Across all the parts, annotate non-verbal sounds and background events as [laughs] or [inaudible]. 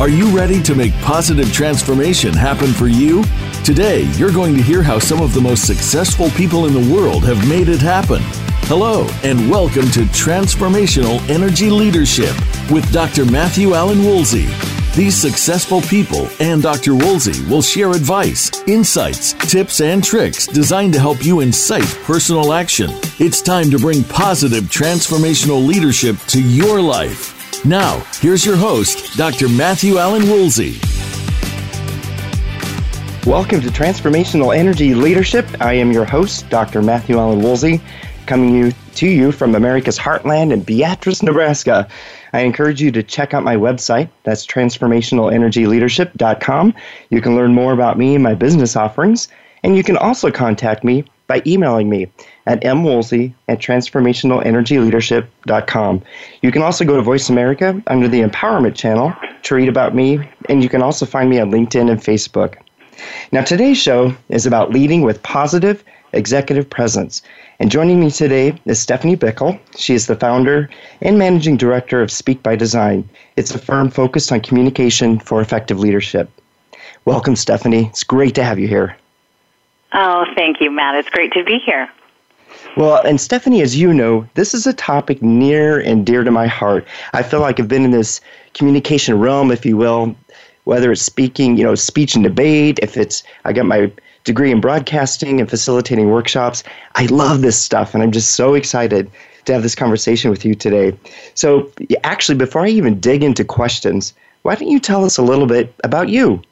Are you ready to make positive transformation happen for you? Today, you're going to hear how some of the most successful people in the world have made it happen. Hello, and welcome to Transformational Energy Leadership with Dr. Matthew Allen Woolsey. These successful people and Dr. Woolsey will share advice, insights, tips, and tricks designed to help you incite personal action. It's time to bring positive transformational leadership to your life. Now, here's your host, Dr. Matthew Allen Woolsey. Welcome to Transformational Energy Leadership. I am your host, Dr. Matthew Allen Woolsey, coming you, to you from America's heartland in Beatrice, Nebraska. I encourage you to check out my website. That's transformationalenergyleadership.com. You can learn more about me and my business offerings, and you can also contact me by emailing me at mwoolsey at transformationalenergyleadership.com. You can also go to Voice America under the Empowerment channel to read about me, and you can also find me on LinkedIn and Facebook. Now, today's show is about leading with positive executive presence. And joining me today is Stephanie Bickle. She is the founder and managing director of Speak by Design. It's a firm focused on communication for effective leadership. Welcome, Stephanie. It's great to have you here. Oh, thank you, Matt. It's great to be here. Well, and Stephanie, as you know, this is a topic near and dear to my heart. I feel like I've been in this communication realm, if you will, whether it's speaking, you know, speech and debate, if it's, I got my degree in broadcasting and facilitating workshops. I love this stuff, and I'm just so excited to have this conversation with you today. So, actually, before I even dig into questions, why don't you tell us a little bit about you?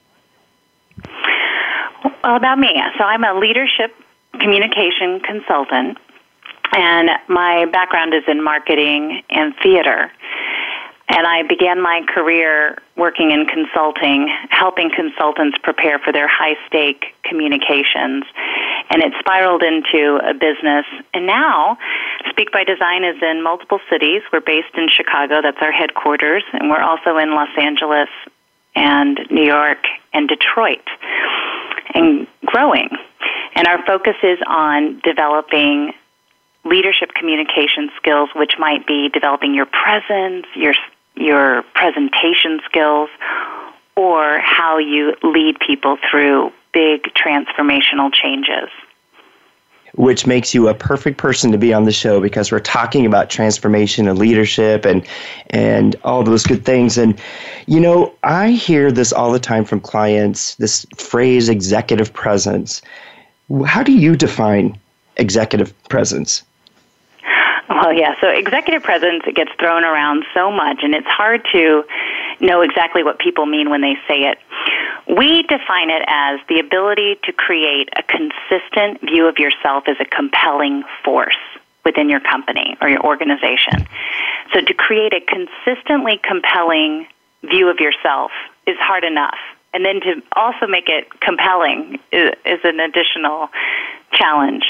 About me. So, I'm a leadership communication consultant, and my background is in marketing and theater. And I began my career working in consulting, helping consultants prepare for their high stake communications. And it spiraled into a business. And now, Speak by Design is in multiple cities. We're based in Chicago, that's our headquarters. And we're also in Los Angeles and New York and Detroit and growing. And our focus is on developing leadership communication skills, which might be developing your presence, your your presentation skills, or how you lead people through big transformational changes. Which makes you a perfect person to be on the show because we're talking about transformation and leadership and and all those good things. And you know, I hear this all the time from clients, this phrase executive presence. How do you define executive presence? Well, yeah. So executive presence gets thrown around so much, and it's hard to know exactly what people mean when they say it. We define it as the ability to create a consistent view of yourself as a compelling force within your company or your organization. So to create a consistently compelling view of yourself is hard enough. And then to also make it compelling is, is an additional challenge.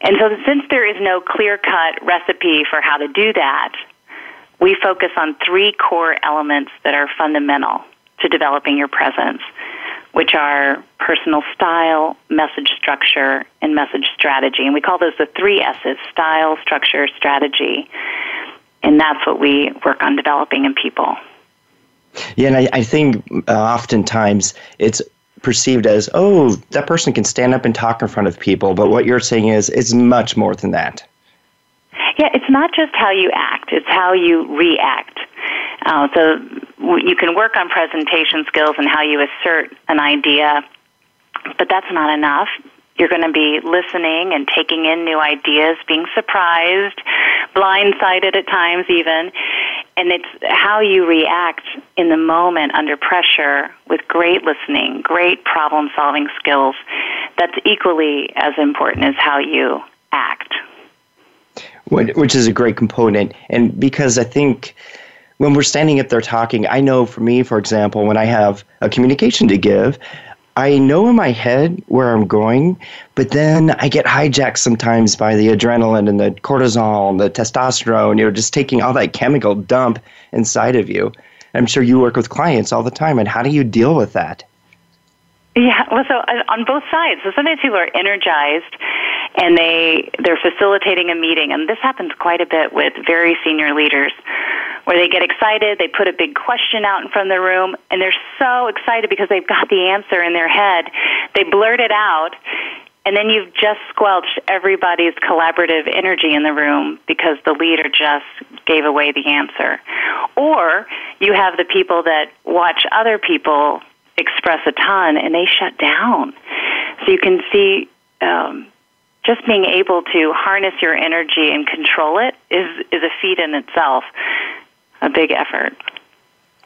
And so, since there is no clear cut recipe for how to do that, we focus on three core elements that are fundamental to developing your presence, which are personal style, message structure, and message strategy. And we call those the three S's style, structure, strategy. And that's what we work on developing in people. Yeah, and I, I think uh, oftentimes it's perceived as, oh, that person can stand up and talk in front of people. But what you're saying is, it's much more than that. Yeah, it's not just how you act, it's how you react. Uh, so you can work on presentation skills and how you assert an idea, but that's not enough. You're going to be listening and taking in new ideas, being surprised, blindsided at times, even. And it's how you react in the moment under pressure with great listening, great problem solving skills. That's equally as important as how you act. Which is a great component. And because I think when we're standing up there talking, I know for me, for example, when I have a communication to give, I know in my head where I'm going, but then I get hijacked sometimes by the adrenaline and the cortisol and the testosterone, you know, just taking all that chemical dump inside of you. I'm sure you work with clients all the time, and how do you deal with that? Yeah, well, so uh, on both sides. So sometimes people are energized and they they're facilitating a meeting, and this happens quite a bit with very senior leaders where they get excited, they put a big question out in front of the room, and they're so excited because they've got the answer in their head. They blurt it out, and then you've just squelched everybody's collaborative energy in the room because the leader just gave away the answer. Or you have the people that watch other people express a ton and they shut down. So you can see um, just being able to harness your energy and control it is is a feat in itself, a big effort.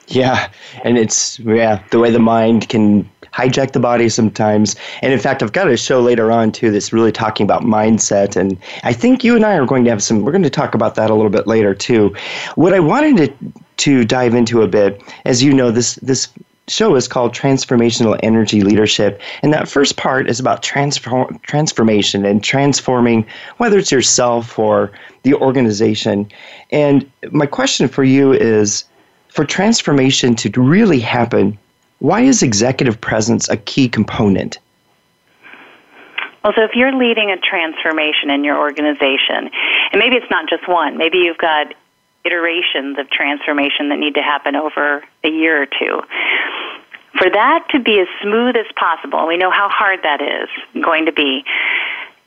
Yeah, and it's yeah the way the mind can hijack the body sometimes. And in fact, I've got a show later on too that's really talking about mindset, and I think you and I are going to have some. We're going to talk about that a little bit later too. What I wanted to to dive into a bit, as you know, this this show is called Transformational Energy Leadership. And that first part is about transform, transformation and transforming, whether it's yourself or the organization. And my question for you is for transformation to really happen, why is executive presence a key component? Well, so if you're leading a transformation in your organization, and maybe it's not just one, maybe you've got iterations of transformation that need to happen over a year or two. For that to be as smooth as possible, we know how hard that is going to be.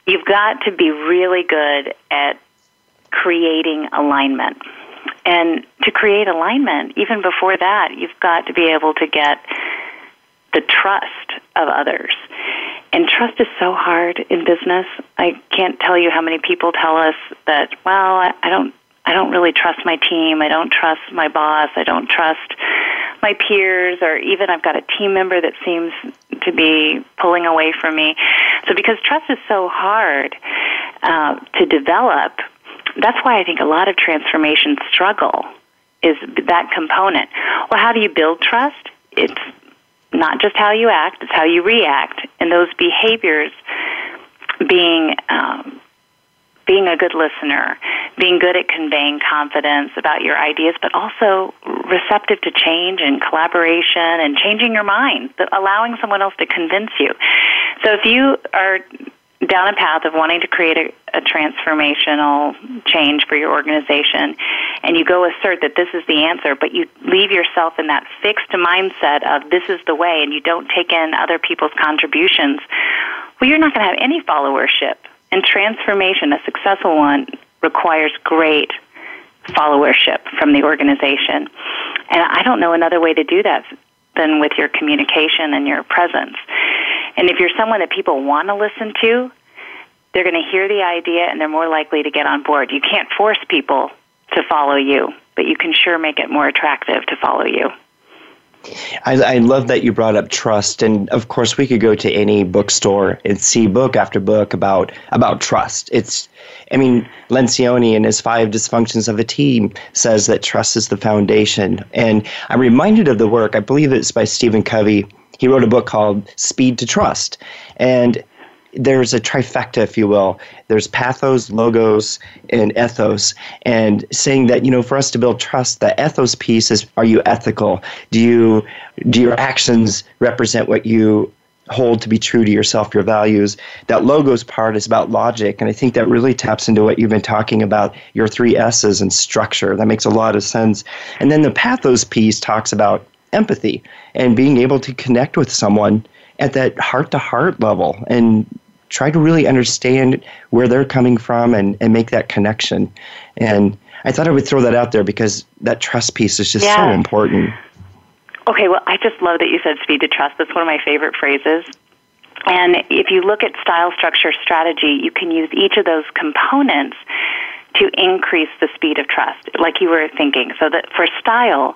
You've got to be really good at creating alignment. And to create alignment, even before that, you've got to be able to get the trust of others. And trust is so hard in business. I can't tell you how many people tell us that, well, I don't I don't really trust my team. I don't trust my boss. I don't trust my peers, or even I've got a team member that seems to be pulling away from me. So, because trust is so hard uh, to develop, that's why I think a lot of transformation struggle is that component. Well, how do you build trust? It's not just how you act; it's how you react, and those behaviors being um, being a good listener, being good at conveying confidence about your ideas, but also receptive to change and collaboration and changing your mind, allowing someone else to convince you. So if you are down a path of wanting to create a, a transformational change for your organization and you go assert that this is the answer, but you leave yourself in that fixed mindset of this is the way and you don't take in other people's contributions, well, you're not going to have any followership and transformation, a successful one, requires great followership from the organization. And I don't know another way to do that than with your communication and your presence. And if you're someone that people want to listen to, they're going to hear the idea and they're more likely to get on board. You can't force people to follow you, but you can sure make it more attractive to follow you. I, I, love that you brought up trust, and of course, we could go to any bookstore and see book after book about about trust. It's, I mean, Lencioni in his Five Dysfunctions of a Team says that trust is the foundation, and I'm reminded of the work. I believe it's by Stephen Covey. He wrote a book called Speed to Trust, and there's a trifecta, if you will. There's pathos, logos, and ethos. And saying that, you know, for us to build trust, the ethos piece is are you ethical? Do you do your actions represent what you hold to be true to yourself, your values? That logos part is about logic. And I think that really taps into what you've been talking about, your three S's and structure. That makes a lot of sense. And then the pathos piece talks about empathy and being able to connect with someone at that heart to heart level and try to really understand where they're coming from and, and make that connection. And I thought I would throw that out there because that trust piece is just yeah. so important. Okay, well, I just love that you said speed to trust. That's one of my favorite phrases. And if you look at style, structure, strategy, you can use each of those components to increase the speed of trust, like you were thinking. So that for style,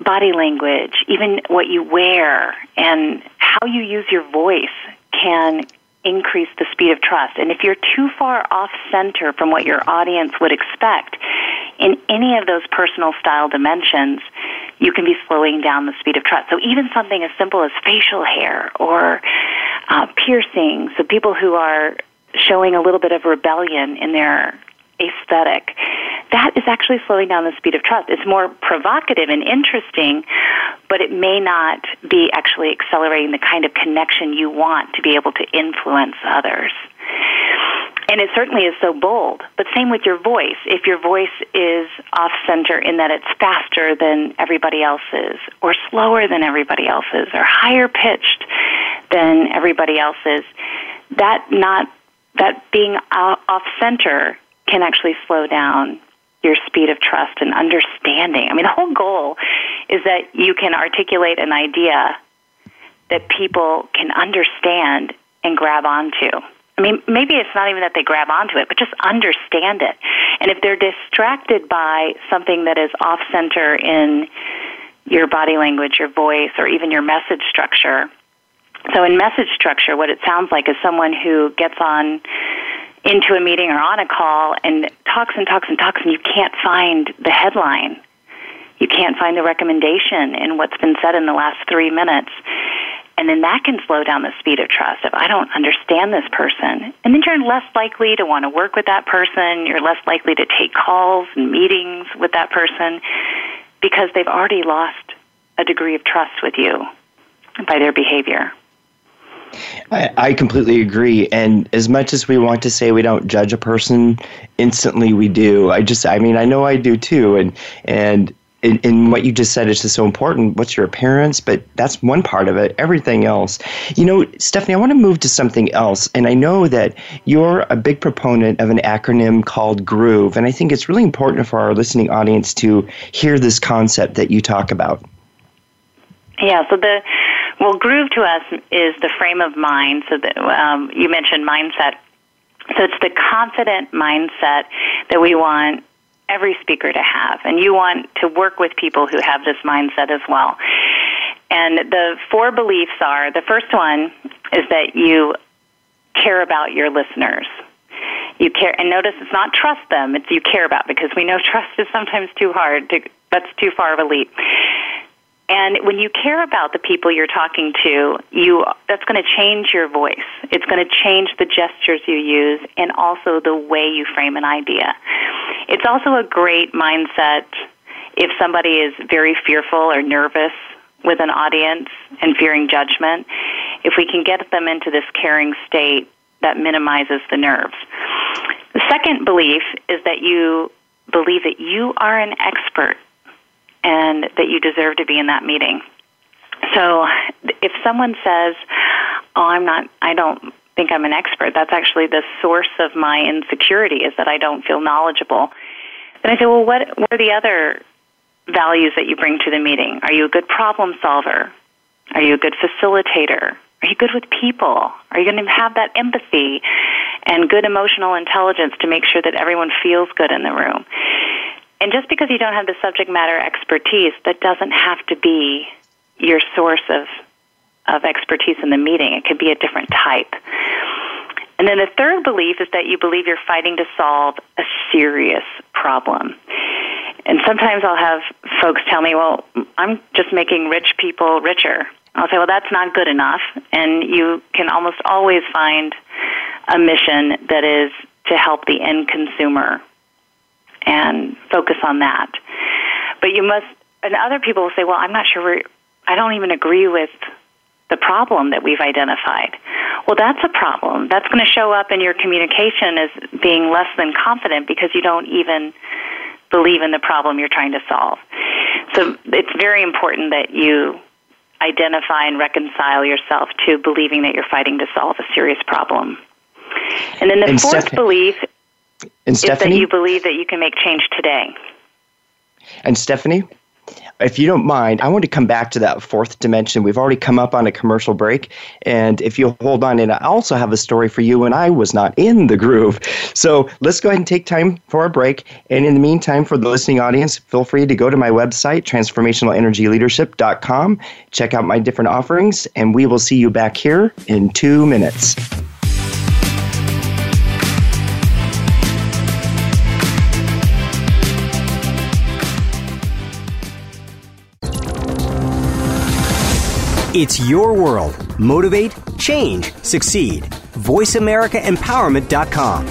body language, even what you wear, and how you use your voice can increase the speed of trust. And if you're too far off center from what your audience would expect in any of those personal style dimensions, you can be slowing down the speed of trust. So even something as simple as facial hair or uh, piercing, so people who are showing a little bit of rebellion in their aesthetic, that is actually slowing down the speed of trust. It's more provocative and interesting, but it may not be actually accelerating the kind of connection you want to be able to influence others. and it certainly is so bold. But same with your voice. If your voice is off center in that it's faster than everybody else's, or slower than everybody else's, or higher pitched than everybody else's, that not that being off center can actually slow down your speed of trust and understanding. I mean, the whole goal is that you can articulate an idea that people can understand and grab onto. I mean, maybe it's not even that they grab onto it, but just understand it. And if they're distracted by something that is off center in your body language, your voice, or even your message structure. So, in message structure, what it sounds like is someone who gets on into a meeting or on a call and talks and talks and talks, and you can't find the headline. You can't find the recommendation in what's been said in the last three minutes. And then that can slow down the speed of trust. If I don't understand this person, and then you're less likely to want to work with that person, you're less likely to take calls and meetings with that person because they've already lost a degree of trust with you by their behavior. I, I, completely agree. And as much as we want to say we don't judge a person, instantly we do. I just, I mean, I know I do too. And, and in, in, what you just said is just so important. What's your appearance? But that's one part of it. Everything else. You know, Stephanie, I want to move to something else. And I know that you're a big proponent of an acronym called GROOVE. And I think it's really important for our listening audience to hear this concept that you talk about. Yeah, so the, well, GROOVE to us is the frame of mind. So that, um, you mentioned mindset. So it's the confident mindset that we want every speaker to have. And you want to work with people who have this mindset as well. And the four beliefs are the first one is that you care about your listeners. You care, and notice it's not trust them, it's you care about because we know trust is sometimes too hard to, that's too far of a leap. And when you care about the people you're talking to, you that's going to change your voice. It's going to change the gestures you use and also the way you frame an idea. It's also a great mindset if somebody is very fearful or nervous with an audience and fearing judgment. If we can get them into this caring state, that minimizes the nerves. The second belief is that you believe that you are an expert and that you deserve to be in that meeting. So if someone says, "Oh, I'm not I don't think I'm an expert," that's actually the source of my insecurity is that I don't feel knowledgeable. Then I say, "Well, what what are the other values that you bring to the meeting? Are you a good problem solver? Are you a good facilitator? Are you good with people? Are you going to have that empathy and good emotional intelligence to make sure that everyone feels good in the room? And just because you don't have the subject matter expertise, that doesn't have to be your source of of expertise in the meeting. It could be a different type. And then the third belief is that you believe you're fighting to solve a serious problem. And sometimes I'll have folks tell me, well, I'm just making rich people richer. I'll say, well, that's not good enough. And you can almost always find a mission that is to help the end consumer and focus on that. But you must, and other people will say, well, I'm not sure we're, I don't even agree with the problem that we've identified. Well, that's a problem. That's going to show up in your communication as being less than confident because you don't even believe in the problem you're trying to solve. So it's very important that you identify and reconcile yourself to believing that you're fighting to solve a serious problem. And then the and fourth belief and Stephanie, that you believe that you can make change today. And Stephanie, if you don't mind, I want to come back to that fourth dimension. We've already come up on a commercial break. And if you hold on, and I also have a story for you when I was not in the groove. So let's go ahead and take time for a break. And in the meantime, for the listening audience, feel free to go to my website, transformationalenergyleadership.com, check out my different offerings, and we will see you back here in two minutes. It's your world. Motivate, change, succeed. VoiceAmericaEmpowerment.com.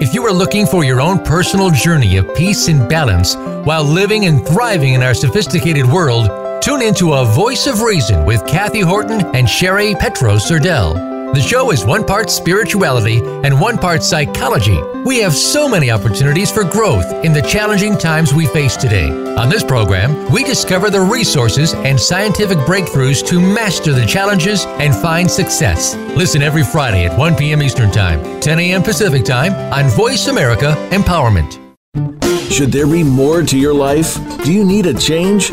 If you are looking for your own personal journey of peace and balance while living and thriving in our sophisticated world, tune into A Voice of Reason with Kathy Horton and Sherry Petros Surdell. The show is one part spirituality and one part psychology. We have so many opportunities for growth in the challenging times we face today. On this program, we discover the resources and scientific breakthroughs to master the challenges and find success. Listen every Friday at 1 p.m. Eastern Time, 10 a.m. Pacific Time on Voice America Empowerment. Should there be more to your life? Do you need a change?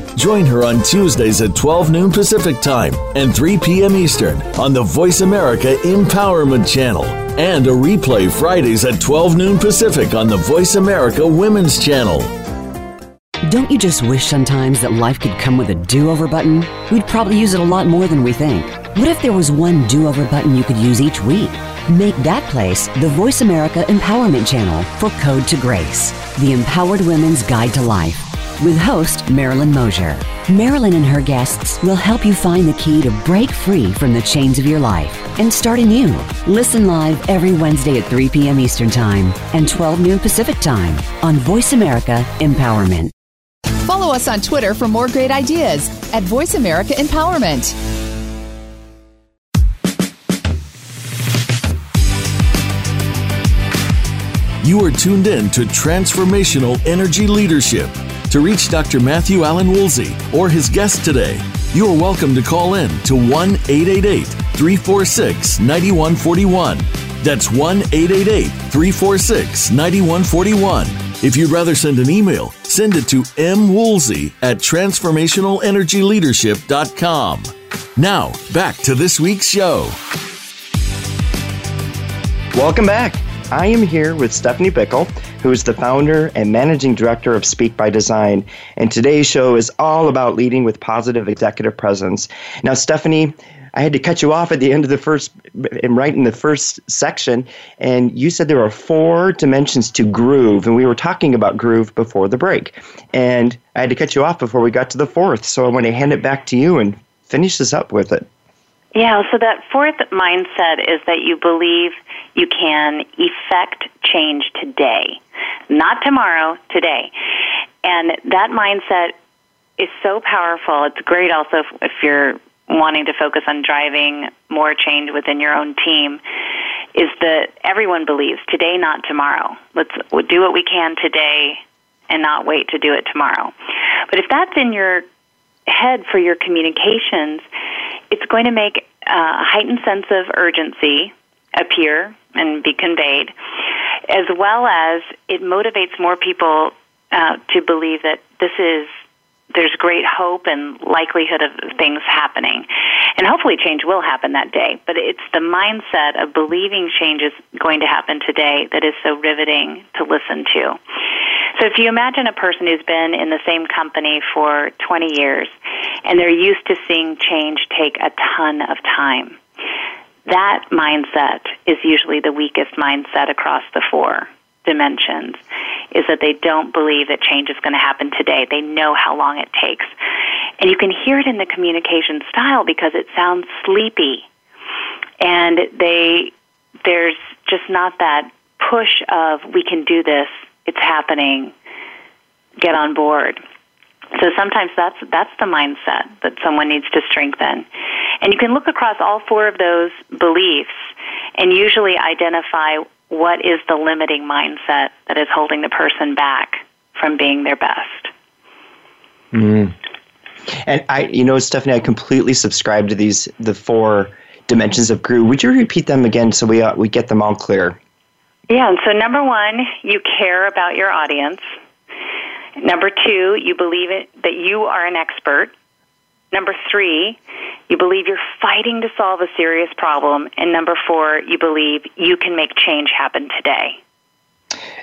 Join her on Tuesdays at 12 noon Pacific Time and 3 p.m. Eastern on the Voice America Empowerment Channel and a replay Fridays at 12 noon Pacific on the Voice America Women's Channel. Don't you just wish sometimes that life could come with a do over button? We'd probably use it a lot more than we think. What if there was one do over button you could use each week? Make that place the Voice America Empowerment Channel for Code to Grace, the empowered women's guide to life with host Marilyn Mosier. Marilyn and her guests will help you find the key to break free from the chains of your life and start anew. Listen live every Wednesday at 3 p.m. Eastern Time and 12 noon Pacific Time on Voice America Empowerment. Follow us on Twitter for more great ideas at Voice America Empowerment. You are tuned in to Transformational Energy Leadership. To reach Dr. Matthew Allen Woolsey or his guest today, you are welcome to call in to 1 888 346 9141. That's 1 888 346 9141. If you'd rather send an email, send it to mwoolsey at transformationalenergyleadership.com. Now, back to this week's show. Welcome back. I am here with Stephanie Bickle, who is the founder and managing director of Speak by Design. And today's show is all about leading with positive executive presence. Now, Stephanie, I had to cut you off at the end of the first, right in the first section, and you said there are four dimensions to groove, and we were talking about groove before the break. And I had to cut you off before we got to the fourth, so I want to hand it back to you and finish this up with it. Yeah, so that fourth mindset is that you believe you can effect change today, not tomorrow, today. And that mindset is so powerful. It's great also if, you're wanting to focus on driving more change within your own team is that everyone believes today, not tomorrow. Let's do what we can today and not wait to do it tomorrow. But if that's in your head for your communications, it's going to make a heightened sense of urgency appear and be conveyed, as well as it motivates more people uh, to believe that this is there's great hope and likelihood of things happening. And hopefully change will happen that day. But it's the mindset of believing change is going to happen today that is so riveting to listen to. So if you imagine a person who's been in the same company for 20 years and they're used to seeing change take a ton of time, that mindset is usually the weakest mindset across the four dimensions is that they don't believe that change is going to happen today. They know how long it takes. And you can hear it in the communication style because it sounds sleepy. And they there's just not that push of we can do this, it's happening, get on board. So sometimes that's that's the mindset that someone needs to strengthen. And you can look across all four of those beliefs and usually identify what is the limiting mindset that is holding the person back from being their best. Mm. And I, you know, Stephanie, I completely subscribe to these the four dimensions of groove. Would you repeat them again so we uh, we get them all clear? Yeah. And so number one, you care about your audience. Number two, you believe it, that you are an expert. Number three, you believe you're fighting to solve a serious problem. And number four, you believe you can make change happen today.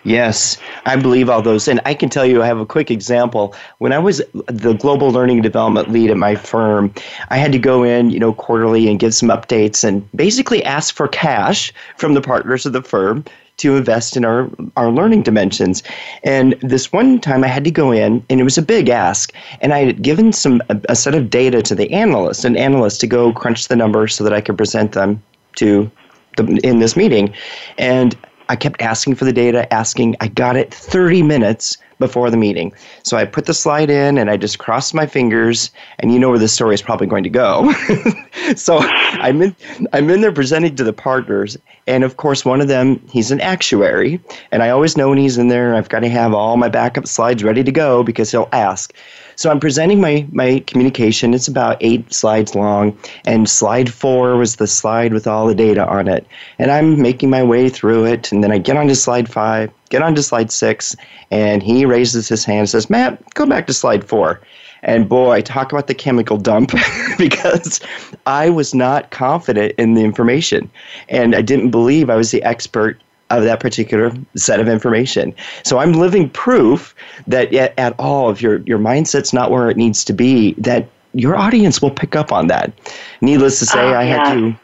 Yes, I believe all those. And I can tell you, I have a quick example. When I was the global learning development lead at my firm, I had to go in, you know, quarterly and give some updates and basically ask for cash from the partners of the firm to invest in our, our learning dimensions. And this one time I had to go in, and it was a big ask, and I had given some a, a set of data to the analyst, an analyst to go crunch the numbers so that I could present them to the, in this meeting. And I kept asking for the data, asking. I got it 30 minutes before the meeting. So I put the slide in and I just crossed my fingers, and you know where the story is probably going to go. [laughs] so I'm in, I'm in there presenting to the partners, and of course, one of them, he's an actuary, and I always know when he's in there, I've got to have all my backup slides ready to go because he'll ask. So I'm presenting my, my communication. It's about eight slides long, and slide four was the slide with all the data on it. And I'm making my way through it, and then I get onto slide five, get onto slide six, and he raises his hand and says, Matt, go back to slide four. And boy, talk about the chemical dump [laughs] because I was not confident in the information. And I didn't believe I was the expert of that particular set of information. So I'm living proof that at, at all, if your, your mindset's not where it needs to be, that your audience will pick up on that. Needless to say, oh, I yeah. had to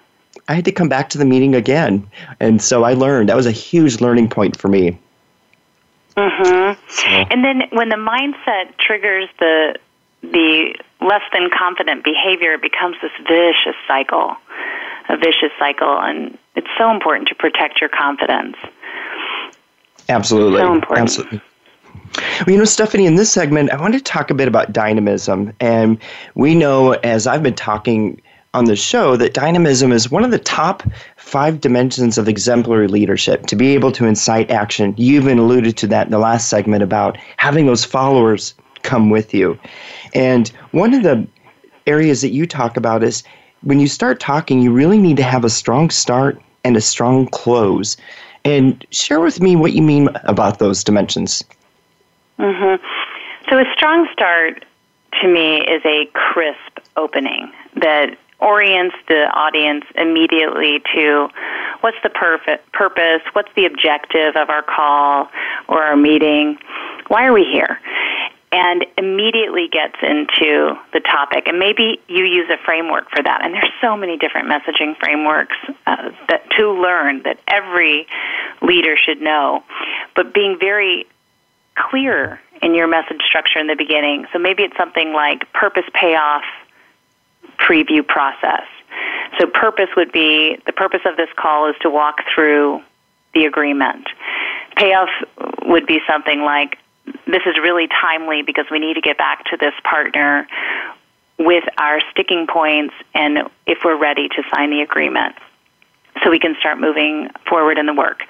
I had to come back to the meeting again. And so I learned. That was a huge learning point for me. Mhm. So. And then when the mindset triggers the the less than confident behavior, it becomes this vicious cycle a vicious cycle, and it's so important to protect your confidence. Absolutely. So important. Absolutely. Well, you know, Stephanie, in this segment, I want to talk a bit about dynamism. And we know, as I've been talking on the show, that dynamism is one of the top five dimensions of exemplary leadership to be able to incite action. You even alluded to that in the last segment about having those followers come with you. And one of the areas that you talk about is when you start talking, you really need to have a strong start and a strong close. And share with me what you mean about those dimensions. Mm-hmm. So, a strong start to me is a crisp opening that orients the audience immediately to what's the perfect purpose, what's the objective of our call or our meeting, why are we here? And immediately gets into the topic. And maybe you use a framework for that. And there's so many different messaging frameworks uh, that to learn that every leader should know. But being very clear in your message structure in the beginning. So maybe it's something like purpose payoff preview process. So purpose would be the purpose of this call is to walk through the agreement. Payoff would be something like this is really timely because we need to get back to this partner with our sticking points and if we're ready to sign the agreement so we can start moving forward in the work.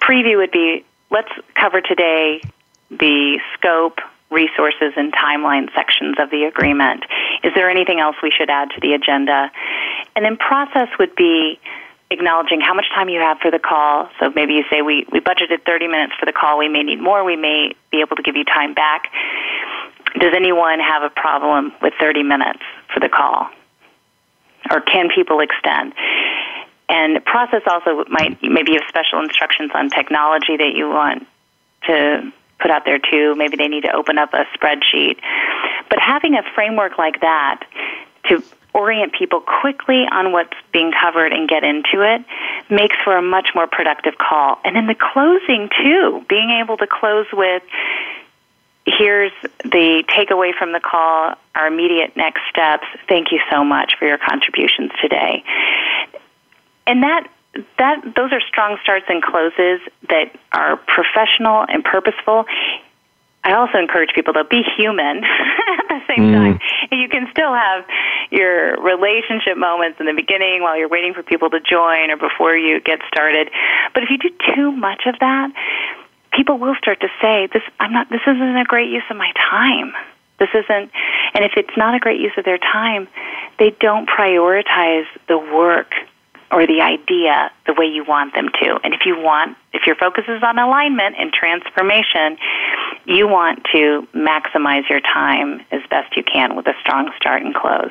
Preview would be let's cover today the scope, resources, and timeline sections of the agreement. Is there anything else we should add to the agenda? And then process would be acknowledging how much time you have for the call. So maybe you say we, we budgeted 30 minutes for the call. We may need more. We may be able to give you time back. Does anyone have a problem with 30 minutes for the call? Or can people extend? And process also might maybe you have special instructions on technology that you want to put out there too. Maybe they need to open up a spreadsheet. But having a framework like that to orient people quickly on what's being covered and get into it makes for a much more productive call. And in the closing, too, being able to close with here's the takeaway from the call, our immediate next steps. Thank you so much for your contributions today. And that that those are strong starts and closes that are professional and purposeful I also encourage people to be human [laughs] at the same mm. time. [laughs] You can still have your relationship moments in the beginning while you're waiting for people to join or before you get started. But if you do too much of that, people will start to say, "This I'm not. This isn't a great use of my time. This isn't." And if it's not a great use of their time, they don't prioritize the work or the idea the way you want them to. And if you want, if your focus is on alignment and transformation, you want to maximize your time as best you can with a strong start and close.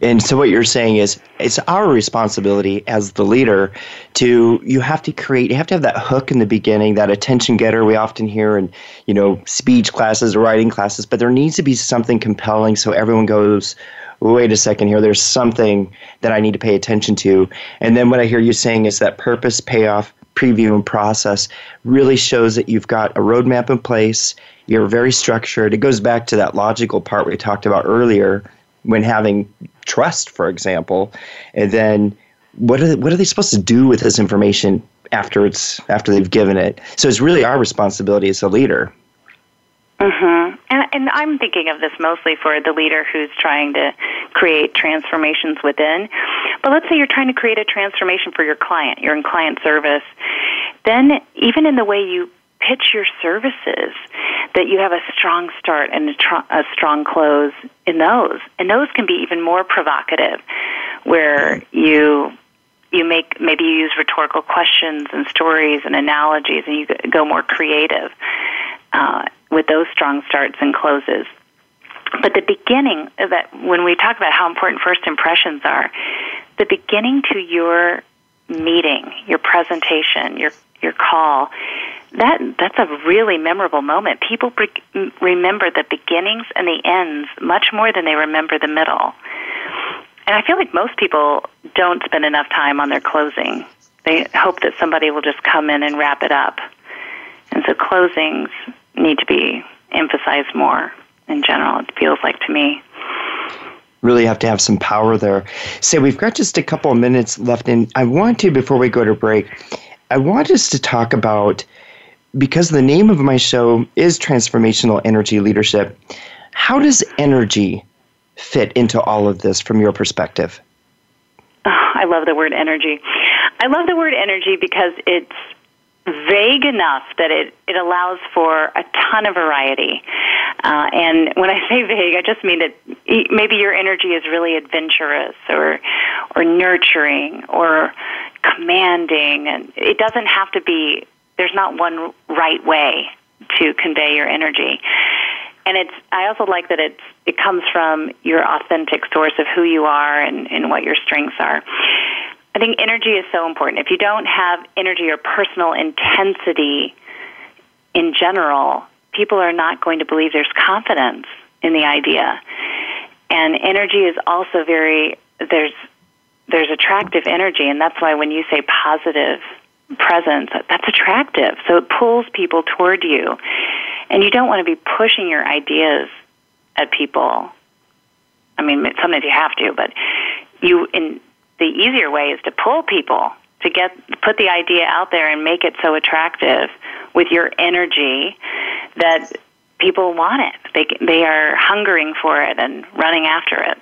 And so what you're saying is it's our responsibility as the leader to you have to create you have to have that hook in the beginning, that attention getter we often hear in, you know, speech classes or writing classes, but there needs to be something compelling so everyone goes, wait a second here, there's something that I need to pay attention to. And then what I hear you saying is that purpose, payoff, preview and process really shows that you've got a roadmap in place. You're very structured. It goes back to that logical part we talked about earlier when having trust, for example. And then what are they, what are they supposed to do with this information after it's after they've given it? So it's really our responsibility as a leader. Mm-hmm. And, and I'm thinking of this mostly for the leader who's trying to create transformations within. But let's say you're trying to create a transformation for your client, you're in client service. Then, even in the way you pitch your services, that you have a strong start and a, tr- a strong close in those. And those can be even more provocative, where you you make maybe you use rhetorical questions and stories and analogies and you go more creative uh, with those strong starts and closes. But the beginning that when we talk about how important first impressions are, the beginning to your meeting, your presentation, your your call, that that's a really memorable moment. People re- remember the beginnings and the ends much more than they remember the middle. And I feel like most people don't spend enough time on their closing. They hope that somebody will just come in and wrap it up. And so closings need to be emphasized more in general, it feels like to me. Really have to have some power there. Say, so we've got just a couple of minutes left, and I want to, before we go to break, I want us to talk about because the name of my show is Transformational Energy Leadership. How does energy fit into all of this from your perspective? Oh, I love the word energy. I love the word energy because it's vague enough that it, it allows for a ton of variety. Uh, and when I say vague, I just mean that maybe your energy is really adventurous or or nurturing or commanding, and it doesn't have to be. There's not one right way to convey your energy. And it's. I also like that it's. It comes from your authentic source of who you are and, and what your strengths are. I think energy is so important. If you don't have energy or personal intensity in general, people are not going to believe there's confidence in the idea. And energy is also very there's there's attractive energy and that's why when you say positive presence, that's attractive. So it pulls people toward you. And you don't want to be pushing your ideas at people. I mean, sometimes you have to, but you in the easier way is to pull people to get put the idea out there and make it so attractive with your energy that people want it. They they are hungering for it and running after it.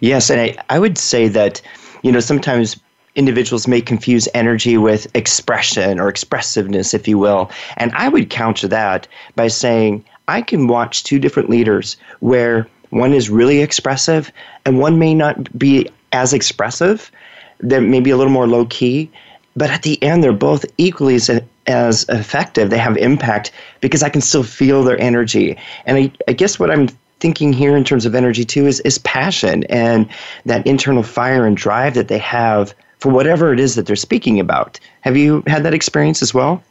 Yes, and I, I would say that you know sometimes individuals may confuse energy with expression or expressiveness, if you will. And I would counter that by saying I can watch two different leaders where one is really expressive, and one may not be as expressive. They're maybe a little more low key, but at the end, they're both equally as, as effective. They have impact because I can still feel their energy. And I, I guess what I'm thinking here in terms of energy too is, is passion and that internal fire and drive that they have for whatever it is that they're speaking about. Have you had that experience as well?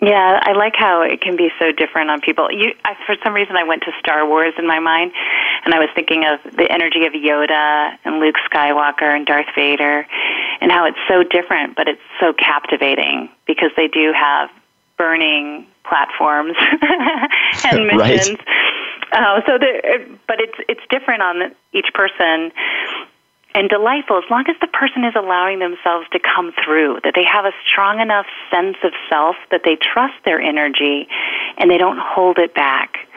Yeah, I like how it can be so different on people. You, I, for some reason, I went to Star Wars in my mind, and I was thinking of the energy of Yoda and Luke Skywalker and Darth Vader, and how it's so different, but it's so captivating because they do have burning platforms [laughs] and missions. Right. Uh, so, but it's it's different on each person and delightful as long as the person is allowing themselves to come through, that they have a strong enough sense of self that they trust their energy and they don't hold it back.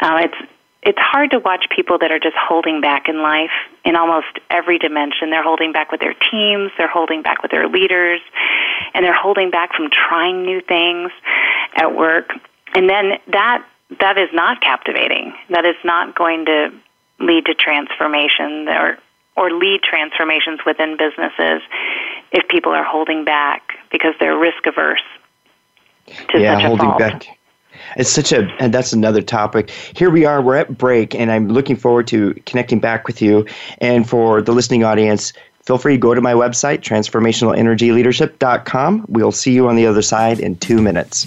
Uh, it's it's hard to watch people that are just holding back in life in almost every dimension. They're holding back with their teams, they're holding back with their leaders, and they're holding back from trying new things at work. And then that that is not captivating. That is not going to lead to transformation or or lead transformations within businesses if people are holding back because they're risk averse to yeah, such a holding fault. back. It's such a, and that's another topic. Here we are, we're at break, and I'm looking forward to connecting back with you. And for the listening audience, feel free to go to my website, transformationalenergyleadership.com. We'll see you on the other side in two minutes.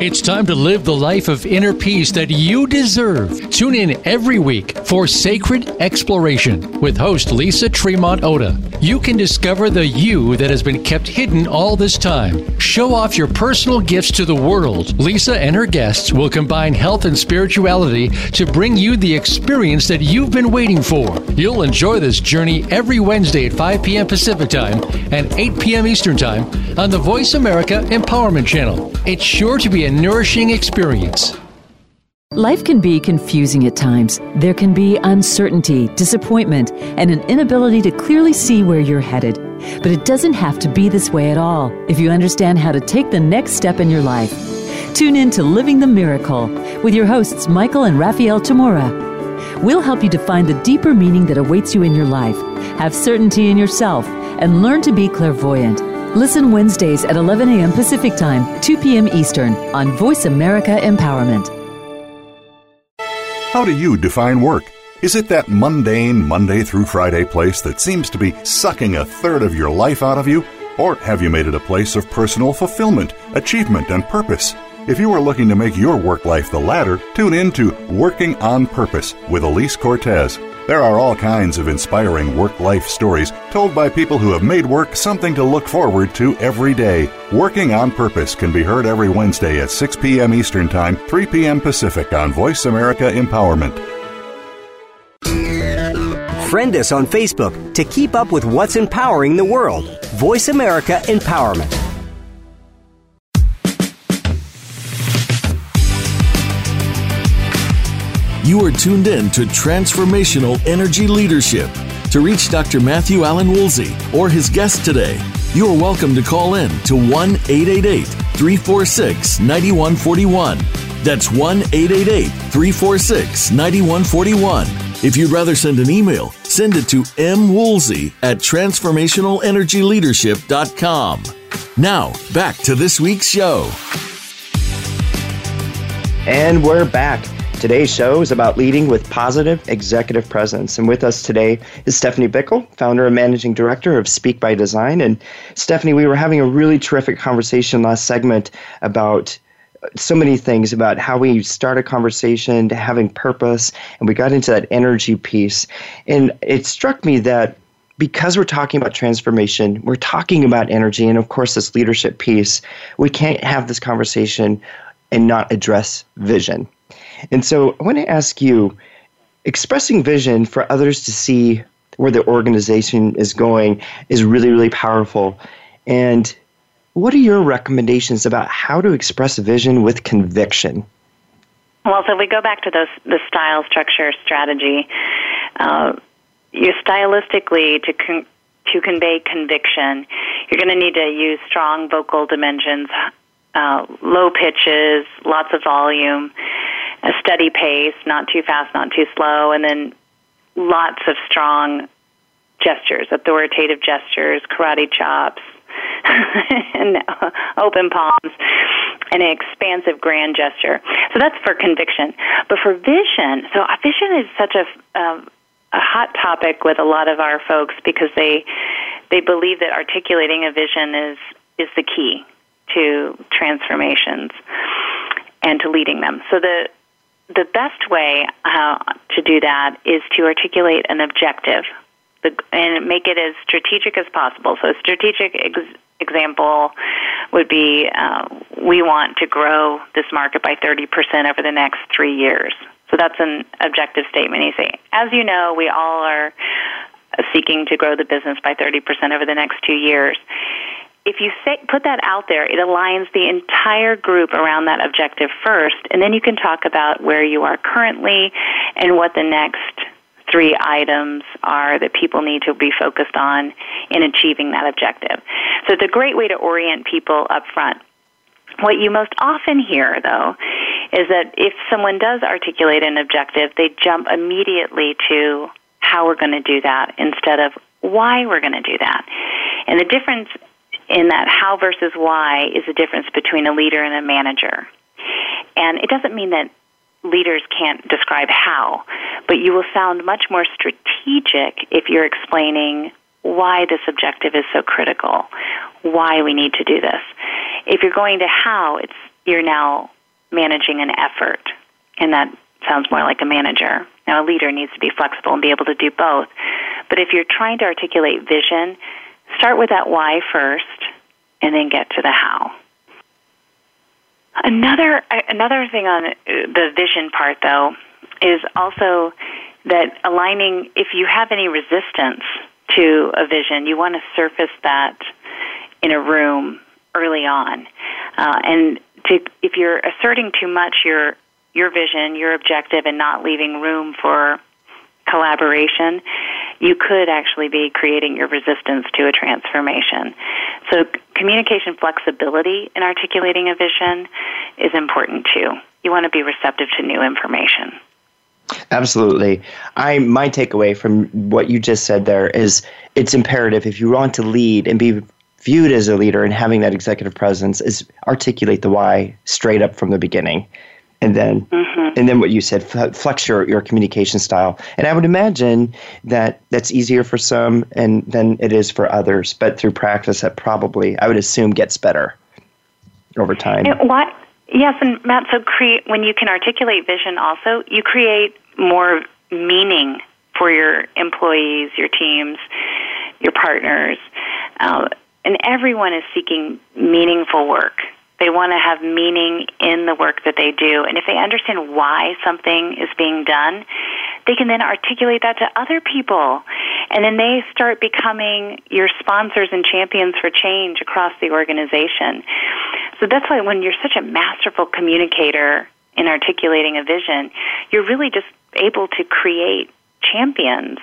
It's time to live the life of inner peace that you deserve. Tune in every week for Sacred Exploration with host Lisa Tremont Ota. You can discover the you that has been kept hidden all this time. Show off your personal gifts to the world. Lisa and her guests will combine health and spirituality to bring you the experience that you've been waiting for. You'll enjoy this journey every Wednesday at 5 p.m. Pacific Time and 8 p.m. Eastern Time on the Voice America Empowerment Channel. It's sure to be a nourishing experience. Life can be confusing at times. There can be uncertainty, disappointment, and an inability to clearly see where you're headed. But it doesn't have to be this way at all if you understand how to take the next step in your life. Tune in to Living the Miracle with your hosts, Michael and Raphael Tamura. We'll help you define the deeper meaning that awaits you in your life, have certainty in yourself, and learn to be clairvoyant. Listen Wednesdays at 11 a.m. Pacific Time, 2 p.m. Eastern on Voice America Empowerment. How do you define work? Is it that mundane Monday through Friday place that seems to be sucking a third of your life out of you? Or have you made it a place of personal fulfillment, achievement, and purpose? If you are looking to make your work life the latter, tune in to Working on Purpose with Elise Cortez. There are all kinds of inspiring work life stories told by people who have made work something to look forward to every day. Working on Purpose can be heard every Wednesday at 6 p.m. Eastern Time, 3 p.m. Pacific on Voice America Empowerment. Friend us on Facebook to keep up with what's empowering the world. Voice America Empowerment. You are tuned in to Transformational Energy Leadership. To reach Dr. Matthew Allen Woolsey or his guest today, you are welcome to call in to 1 888 346 9141. That's 1 888 346 9141. If you'd rather send an email, send it to mwoolsey at transformationalenergyleadership.com. Now, back to this week's show. And we're back. Today's show is about leading with positive executive presence. And with us today is Stephanie Bickle, founder and managing director of Speak by Design. And Stephanie, we were having a really terrific conversation last segment about so many things about how we start a conversation to having purpose. And we got into that energy piece. And it struck me that because we're talking about transformation, we're talking about energy, and of course, this leadership piece, we can't have this conversation and not address vision. And so I want to ask you expressing vision for others to see where the organization is going is really, really powerful. And what are your recommendations about how to express vision with conviction? Well, so we go back to those the style, structure, strategy. Uh, you stylistically to con- to convey conviction, you're going to need to use strong vocal dimensions, uh, low pitches, lots of volume, a steady pace, not too fast, not too slow, and then lots of strong gestures, authoritative gestures, karate chops, [laughs] and open palms, and an expansive grand gesture. So that's for conviction. But for vision, so vision is such a um, a hot topic with a lot of our folks because they they believe that articulating a vision is is the key to transformations and to leading them. So the the best way uh, to do that is to articulate an objective the, and make it as strategic as possible. So, a strategic ex- example would be uh, we want to grow this market by 30% over the next three years. So, that's an objective statement. You say, as you know, we all are seeking to grow the business by 30% over the next two years if you say, put that out there, it aligns the entire group around that objective first, and then you can talk about where you are currently and what the next three items are that people need to be focused on in achieving that objective. So it's a great way to orient people up front. What you most often hear, though, is that if someone does articulate an objective, they jump immediately to how we're going to do that instead of why we're going to do that. And the difference in that how versus why is the difference between a leader and a manager. And it doesn't mean that leaders can't describe how, but you will sound much more strategic if you're explaining why this objective is so critical, why we need to do this. If you're going to how, it's you're now managing an effort, and that sounds more like a manager. Now, a leader needs to be flexible and be able to do both. But if you're trying to articulate vision, start with that why first, and then get to the how. Another another thing on the vision part, though, is also that aligning. If you have any resistance to a vision, you want to surface that in a room early on, uh, and to, if you're asserting too much your your vision, your objective, and not leaving room for collaboration, you could actually be creating your resistance to a transformation. So, communication flexibility in articulating a vision is important too. You want to be receptive to new information. Absolutely. I my takeaway from what you just said there is it's imperative if you want to lead and be viewed as a leader and having that executive presence is articulate the why straight up from the beginning and then mm-hmm. and then what you said flex your, your communication style. And i would imagine that that's easier for some and than it is for others but through practice that probably i would assume gets better over time. And what yes and matt so create when you can articulate vision also you create more meaning for your employees your teams your partners uh, and everyone is seeking meaningful work they want to have meaning in the work that they do. And if they understand why something is being done, they can then articulate that to other people. And then they start becoming your sponsors and champions for change across the organization. So that's why when you're such a masterful communicator in articulating a vision, you're really just able to create champions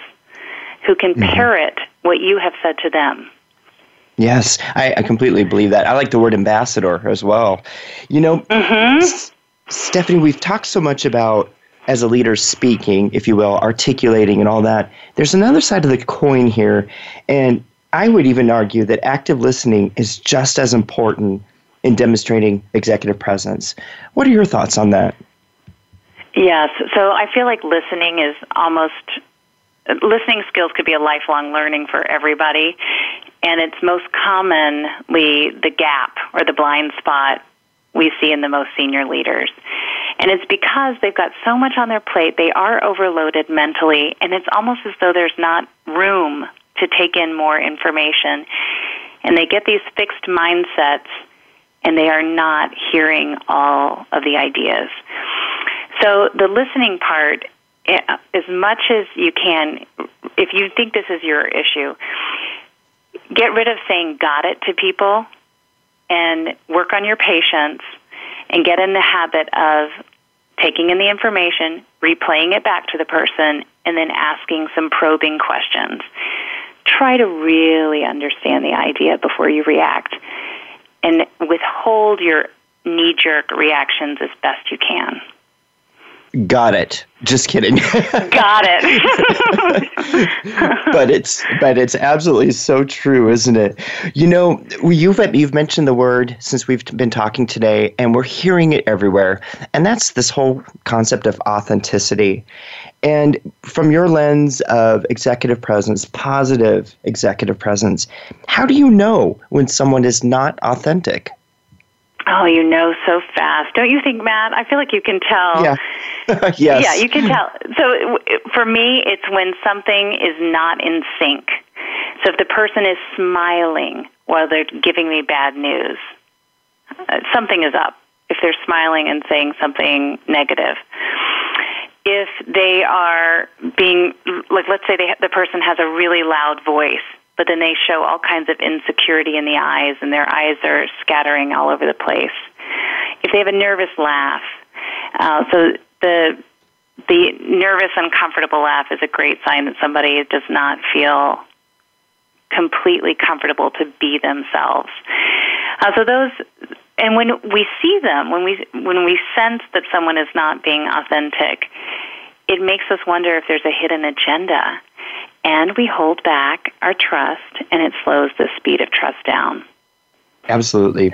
who can mm-hmm. parrot what you have said to them. Yes, I, I, completely believe that. I like the word ambassador as well. You know, mm-hmm. S- Stephanie, we've talked so much about as a leader speaking, if you will, articulating and all that. There's another side of the coin here, and I would even argue that active listening is just as important in demonstrating executive presence. What are your thoughts on that? Yes, so I feel like listening is almost listening skills could be a lifelong learning for everybody and it's most commonly the gap or the blind spot we see in the most senior leaders. And it's because they've got so much on their plate, they are overloaded mentally, and it's almost as though there's not room to take in more information. And they get these fixed mindsets, and they are not hearing all of the ideas. So the listening part, as much as you can, if you think this is your issue, get rid of saying got it to people and work on your patience and get in the habit of taking in the information, replaying it back to the person, and then asking some probing questions. Try to really understand the idea before you react and withhold your knee jerk reactions as best you can. Got it. Just kidding. [laughs] Got it. but it's but it's absolutely so true, isn't it? You know, you've you've mentioned the word since we've been talking today, and we're hearing it everywhere, and that's this whole concept of authenticity. And from your lens of executive presence, positive executive presence, how do you know when someone is not authentic? Oh, you know so fast. Don't you think, Matt? I feel like you can tell. Yeah. [laughs] yes. Yeah, you can tell. So for me, it's when something is not in sync. So if the person is smiling while they're giving me bad news, uh, something is up. If they're smiling and saying something negative. If they are being, like, let's say they, the person has a really loud voice but then they show all kinds of insecurity in the eyes, and their eyes are scattering all over the place. If they have a nervous laugh, uh, so the the nervous, uncomfortable laugh is a great sign that somebody does not feel completely comfortable to be themselves. Uh, so those, and when we see them, when we when we sense that someone is not being authentic, it makes us wonder if there's a hidden agenda and we hold back our trust, and it slows the speed of trust down. Absolutely.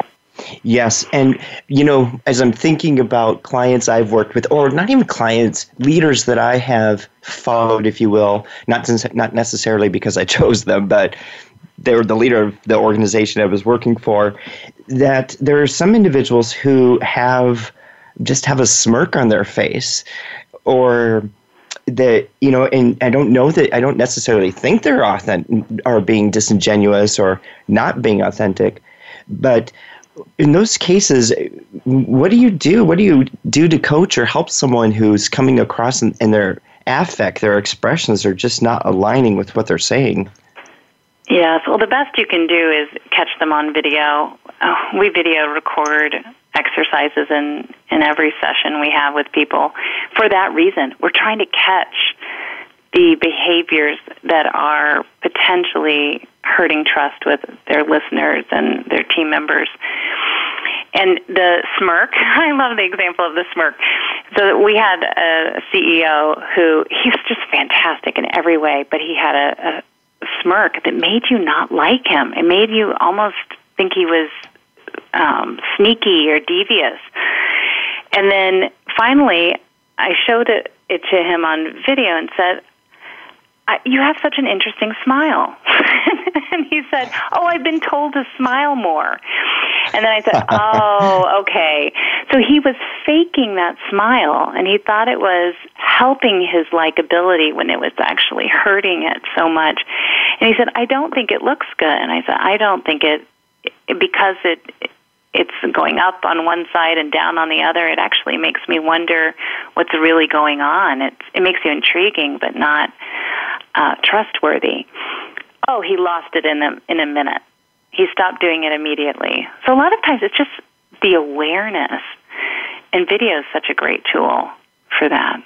Yes. And, you know, as I'm thinking about clients I've worked with, or not even clients, leaders that I have followed, if you will, not, not necessarily because I [laughs] chose them, but they were the leader of the organization I was working for, that there are some individuals who have just have a smirk on their face or that you know and i don't know that i don't necessarily think they're authentic or being disingenuous or not being authentic but in those cases what do you do? What do you do to coach or help someone who's coming across in, in their affect their expressions are just not aligning with what they're saying? Yes, well, the best you can do is catch them on video. Uh, we video record exercises in, in every session we have with people for that reason. We're trying to catch the behaviors that are potentially hurting trust with their listeners and their team members. And the smirk, [laughs] I love the example of the smirk. So we had a CEO who he was just fantastic in every way, but he had a, a smirk that made you not like him. It made you almost think he was um, sneaky or devious. And then finally, I showed it, it to him on video and said, you have such an interesting smile. [laughs] and he said, Oh, I've been told to smile more. And then I said, [laughs] Oh, okay. So he was faking that smile and he thought it was helping his likability when it was actually hurting it so much. And he said, I don't think it looks good. And I said, I don't think it, because it, it's going up on one side and down on the other, it actually makes me wonder what's really going on. It it makes you intriguing, but not uh, trustworthy. Oh, he lost it in a in a minute. He stopped doing it immediately. So a lot of times it's just the awareness, and video is such a great tool for that.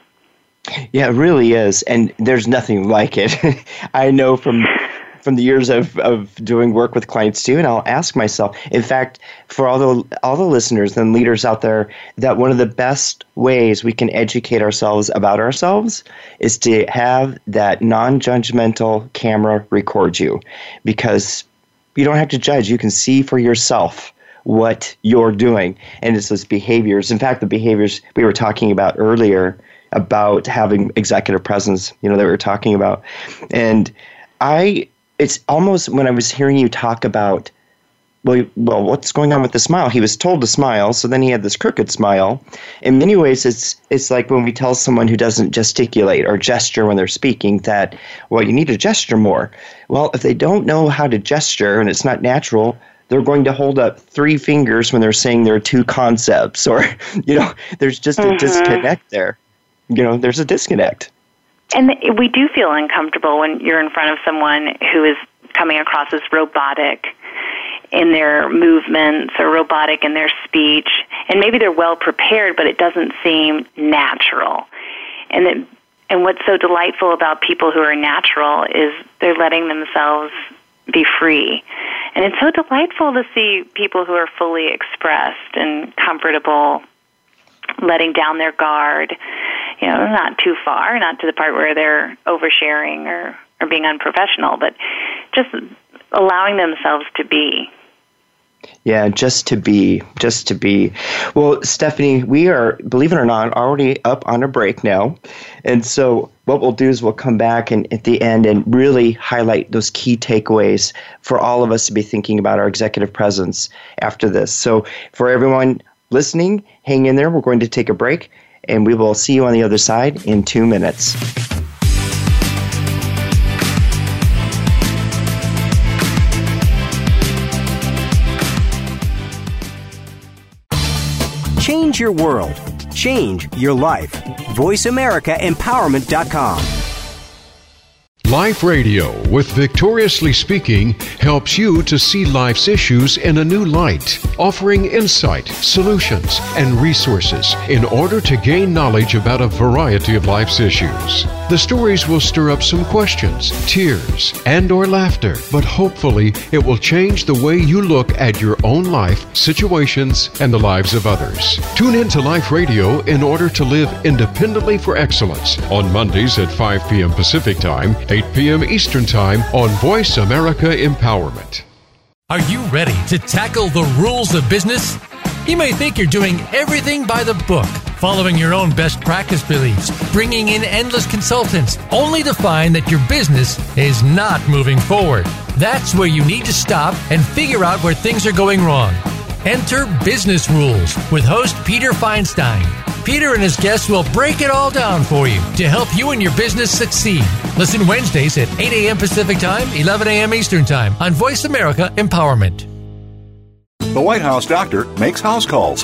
Yeah, it really is, and there's nothing like it. [laughs] I know from [laughs] from the years of, of doing work with clients too, and I'll ask myself. In fact, for all the all the listeners and leaders out there, that one of the best ways we can educate ourselves about ourselves is to have that non-judgmental camera record you, because you don't have to judge. You can see for yourself what you're doing, and it's those behaviors. In fact, the behaviors we were talking about earlier about having executive presence, you know, that we were talking about, and I it's almost when I was hearing you talk about, well, well, what's going on with the smile? He was told to smile, so then he had this crooked smile. In many ways, it's it's like when we tell someone who doesn't gesticulate or gesture when they're speaking that, well, you need to gesture more. Well, if they don't know how to gesture and it's not natural, they're going to hold up three fingers when they're saying there are two concepts, [laughs] or you know, there's just mm-hmm. a disconnect there. You know, there's a disconnect. And we do feel uncomfortable when you're in front of someone who is coming across as robotic in their movements or robotic in their speech. And maybe they're well prepared, but it doesn't seem natural. And it, and what's so delightful about people who are natural is they're letting themselves be free. And it's so delightful to see people who are fully expressed and comfortable letting down their guard, you know, not too far, not to the part where they're oversharing or, or being unprofessional, but just allowing themselves to be. Yeah, just to be, just to be. Well, Stephanie, we are, believe it or not, already up on a break now. And so what we'll do is we'll come back and at the end and really highlight those key takeaways for all of us to be thinking about our executive presence after this. So for everyone listening, hang in there. We're going to take a break, and we will see you on the other side in two minutes. Change your world. Change your life. VoiceAmericaEmpowerment.com. Life Radio with Victoriously Speaking helps you to see life's issues in a new light, offering insight, solutions, and resources in order to gain knowledge about a variety of life's issues. The stories will stir up some questions, tears, and or laughter, but hopefully it will change the way you look at your own life, situations, and the lives of others. Tune in to Life Radio in order to live independently for excellence on Mondays at 5 p.m. Pacific Time, 8 p.m. Eastern Time on Voice America Empowerment. Are you ready to tackle the rules of business? You may think you're doing everything by the book, following your own best practice beliefs, bringing in endless consultants, only to find that your business is not moving forward. That's where you need to stop and figure out where things are going wrong. Enter Business Rules with host Peter Feinstein. Peter and his guests will break it all down for you to help you and your business succeed. Listen Wednesdays at 8 a.m. Pacific Time, 11 a.m. Eastern Time on Voice America Empowerment. The White House doctor makes house calls.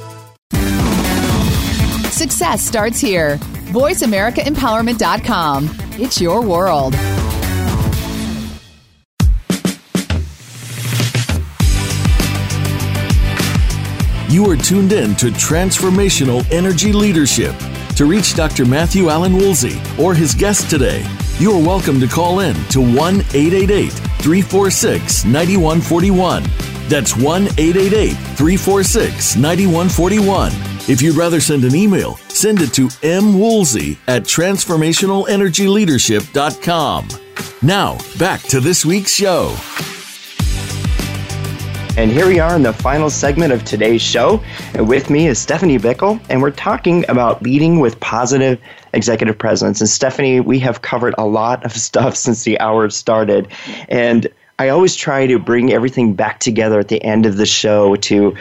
Success starts here. VoiceAmericaEmpowerment.com. It's your world. You are tuned in to Transformational Energy Leadership. To reach Dr. Matthew Allen Woolsey or his guest today, you are welcome to call in to 1 888 346 9141. That's 1 888 346 9141. If you'd rather send an email, send it to mwoolsey at transformationalenergyleadership.com. Now, back to this week's show. And here we are in the final segment of today's show. And with me is Stephanie Bickle, and we're talking about leading with positive executive presence. And Stephanie, we have covered a lot of stuff [laughs] since the hour started. And I always try to bring everything back together at the end of the show to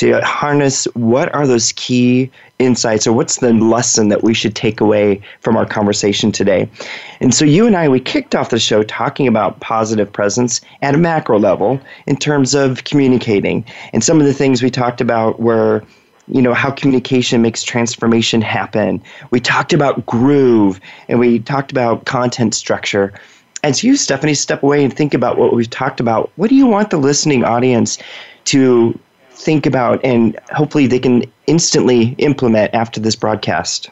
to harness what are those key insights or what's the lesson that we should take away from our conversation today. And so you and I we kicked off the show talking about positive presence at a macro level in terms of communicating. And some of the things we talked about were you know how communication makes transformation happen. We talked about groove and we talked about content structure. As you, Stephanie, step away and think about what we've talked about, what do you want the listening audience to think about and hopefully they can instantly implement after this broadcast?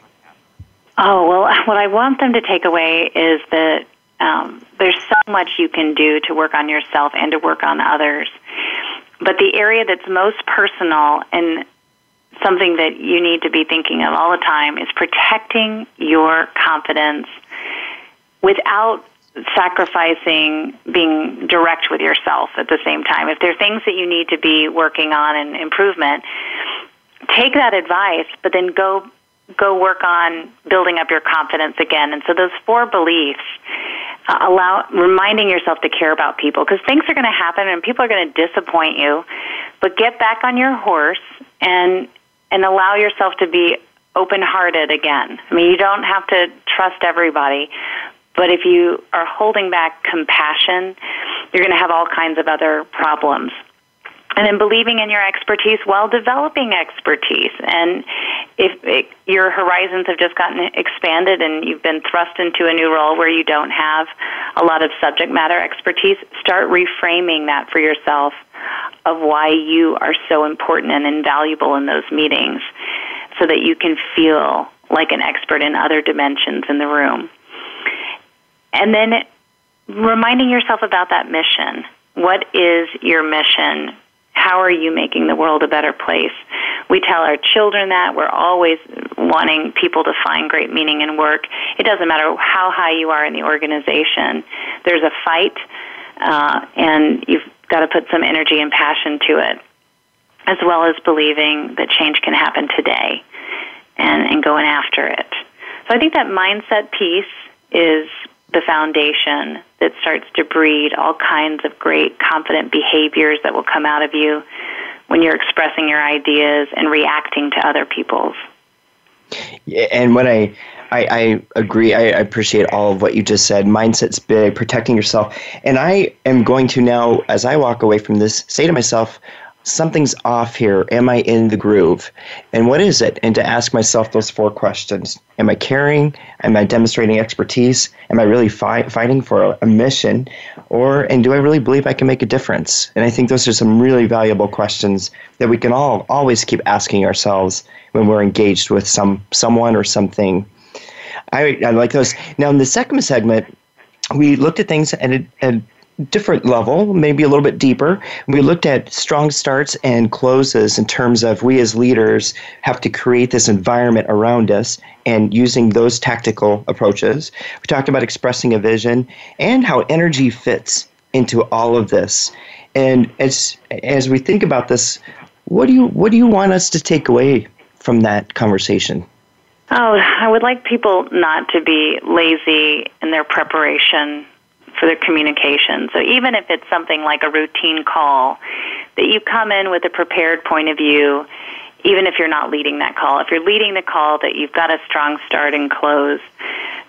Oh, well, [laughs] what I want them to take away is that um, there's so much you can do to work on yourself and to work on others. But the area that's most personal and something that you need to be thinking of all the time is protecting your confidence without sacrificing being direct with yourself at the same time. If there are things that you need to be working on and improvement, take that advice, but then go go work on building up your confidence again. And so those four beliefs uh, allow reminding yourself to care about people because things are going to happen and people are going to disappoint you, but get back on your horse and and allow yourself to be open-hearted again. I mean, you don't have to trust everybody, but if you are holding back compassion, you're going to have all kinds of other problems. And then believing in your expertise while developing expertise. And if it, your horizons have just gotten expanded and you've been thrust into a new role where you don't have a lot of subject matter expertise, start reframing that for yourself of why you are so important and invaluable in those meetings so that you can feel like an expert in other dimensions in the room. And then reminding yourself about that mission. What is your mission? How are you making the world a better place? We tell our children that. We're always wanting people to find great meaning in work. It doesn't matter how high you are in the organization, there's a fight, uh, and you've got to put some energy and passion to it, as well as believing that change can happen today and, and going after it. So I think that mindset piece is the foundation that starts to breed all kinds of great, confident behaviors that will come out of you when you're expressing your ideas and reacting to other people's. Yeah, and when I, I, I agree, I appreciate all of what you just said. Mindset's big, protecting yourself. And I am going to now, as I walk away from this, say to myself, something's off here. Am I in the groove? And what is it? And to ask myself those four questions Am I caring? Am I demonstrating expertise? Am I really fi- fighting for a, mission? Or, and do I really believe I can make a difference? And I think those are some really valuable questions that we can all always keep asking ourselves when we're engaged with some someone or something. I, I like those. Now, in the second segment, we looked at things at a, at different level, maybe a little bit deeper. We looked at strong starts and closes in terms of we as leaders have to create this environment around us and using those tactical approaches. We talked about expressing a vision and how energy fits into all of this. And as as we think about this, what do you what do you want us to take away from that conversation? Oh, I would like people not to be lazy in their preparation for their communication. So even if it's something like a routine call, that you come in with a prepared point of view, even if you're not leading that call. If you're leading the call, that you've got a strong start and close.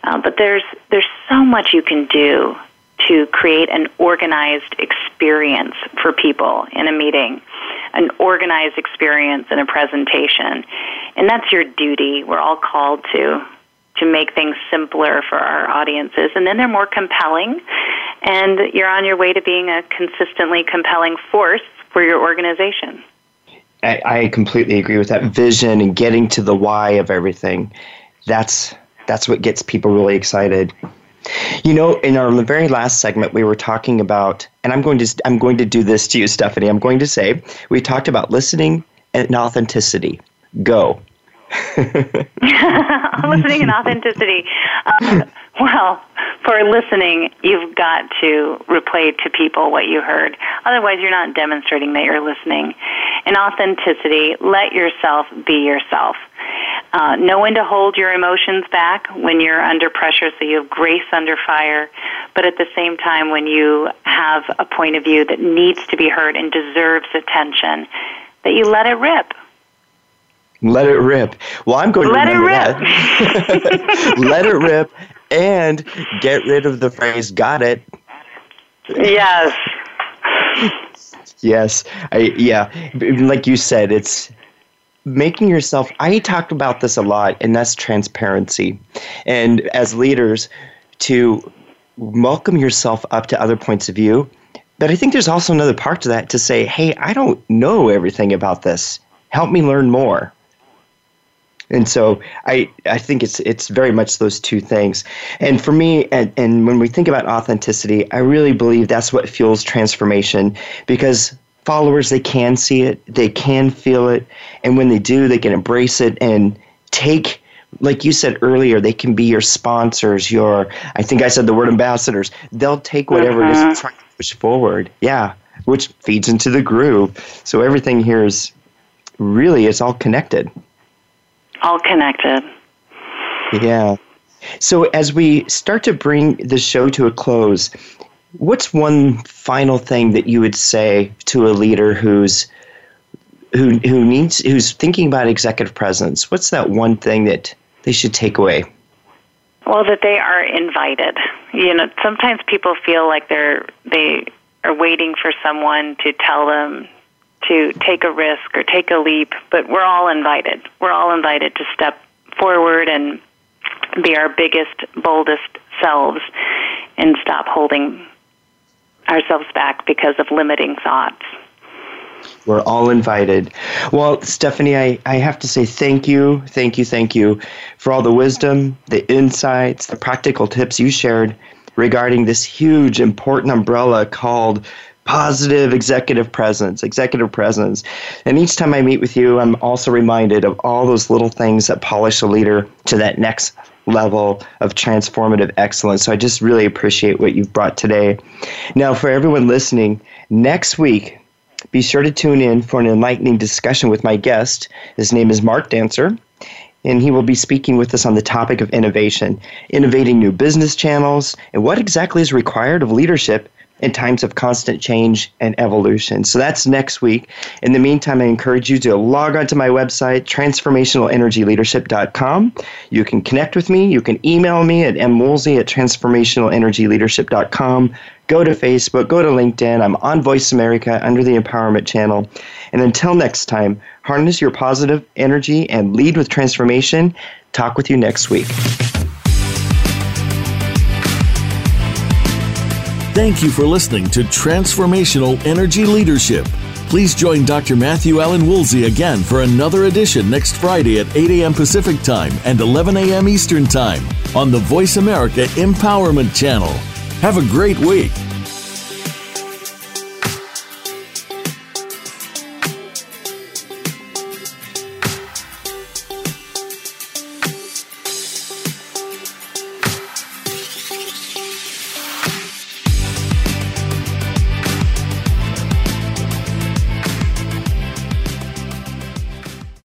Uh, but there's there's so much you can do to create an organized experience for people in a meeting, an organized experience in a presentation. And that's your duty. We're all called to to make things simpler for our audiences. And then they're more compelling, and you're on your way to being a consistently compelling force for your organization. I, I completely agree with that vision and getting to the why of everything. That's that's what gets people really excited. You know, in our very last segment, we were talking about, and I'm going to I'm going to do this to you, Stephanie. I'm going to say we talked about listening and authenticity. Go. [laughs] listening and authenticity. Um, well, for listening, you've got to replay to people what you heard. Otherwise, you're not demonstrating that you're listening. And authenticity, let yourself be yourself. Uh, know when to hold your emotions back when you're under pressure so you have grace under fire. But at the same time, when you have a point of view that needs to be heard and deserves attention, that you let it rip let it rip. Well, I'm going to Let remember that. [laughs] Let it rip and get rid of the phrase got it. Yes. yes. I yeah, like you said, it's making yourself I talk about this a lot and that's transparency. And as leaders to welcome yourself up to other points of view. But I think there's also another part to that to say, "Hey, I don't know everything about this. Help me learn more." And so I, I think it's it's very much those two things. And for me, and, and when we think about authenticity, I really believe that's what fuels transformation because followers they can see it, they can feel it, and when they do, they can embrace it and take like you said earlier, they can be your sponsors, your I think I said the word ambassadors. They'll take whatever uh-huh. it is and try to push forward. Yeah. Which feeds into the groove. So everything here is really it's all connected all connected. Yeah. So as we start to bring the show to a close, what's one final thing that you would say to a leader who's who who needs who's thinking about executive presence? What's that one thing that they should take away? Well, that they are invited. You know, sometimes people feel like they're they are waiting for someone to tell them to take a risk or take a leap, but we're all invited. We're all invited to step forward and be our biggest, boldest selves and stop holding ourselves back because of limiting thoughts. We're all invited. Well, Stephanie, I, I have to say thank you, thank you, thank you for all the wisdom, the insights, the practical tips you shared regarding this huge, important umbrella called positive executive presence, executive presence. And each time I meet with you, I'm also reminded of all those little things that polish a leader to that next level of transformative excellence. So I just really appreciate what you've brought today. Now, for everyone listening, next week, be sure to tune in for an enlightening discussion with my guest. His name is Mark Dancer and he will be speaking with us on the topic of innovation, innovating new business channels, and what exactly is required of leadership in times of constant change and evolution. So that's next week. In the meantime, I encourage you to log on to my website, transformationalenergyleadership.com. You can connect with me. You can email me at mwoolsey at transformationalenergyleadership.com. Go to Facebook, go to LinkedIn. I'm on Voice America under the Empowerment Channel. And until next time, harness your positive energy and lead with transformation. Talk with you next week. Thank you for listening to Transformational Energy Leadership. Please join Dr. Matthew Allen Woolsey again for another edition next Friday at 8 a.m. Pacific Time and 11 a.m. Eastern Time on the Voice America Empowerment Channel. Have a great week.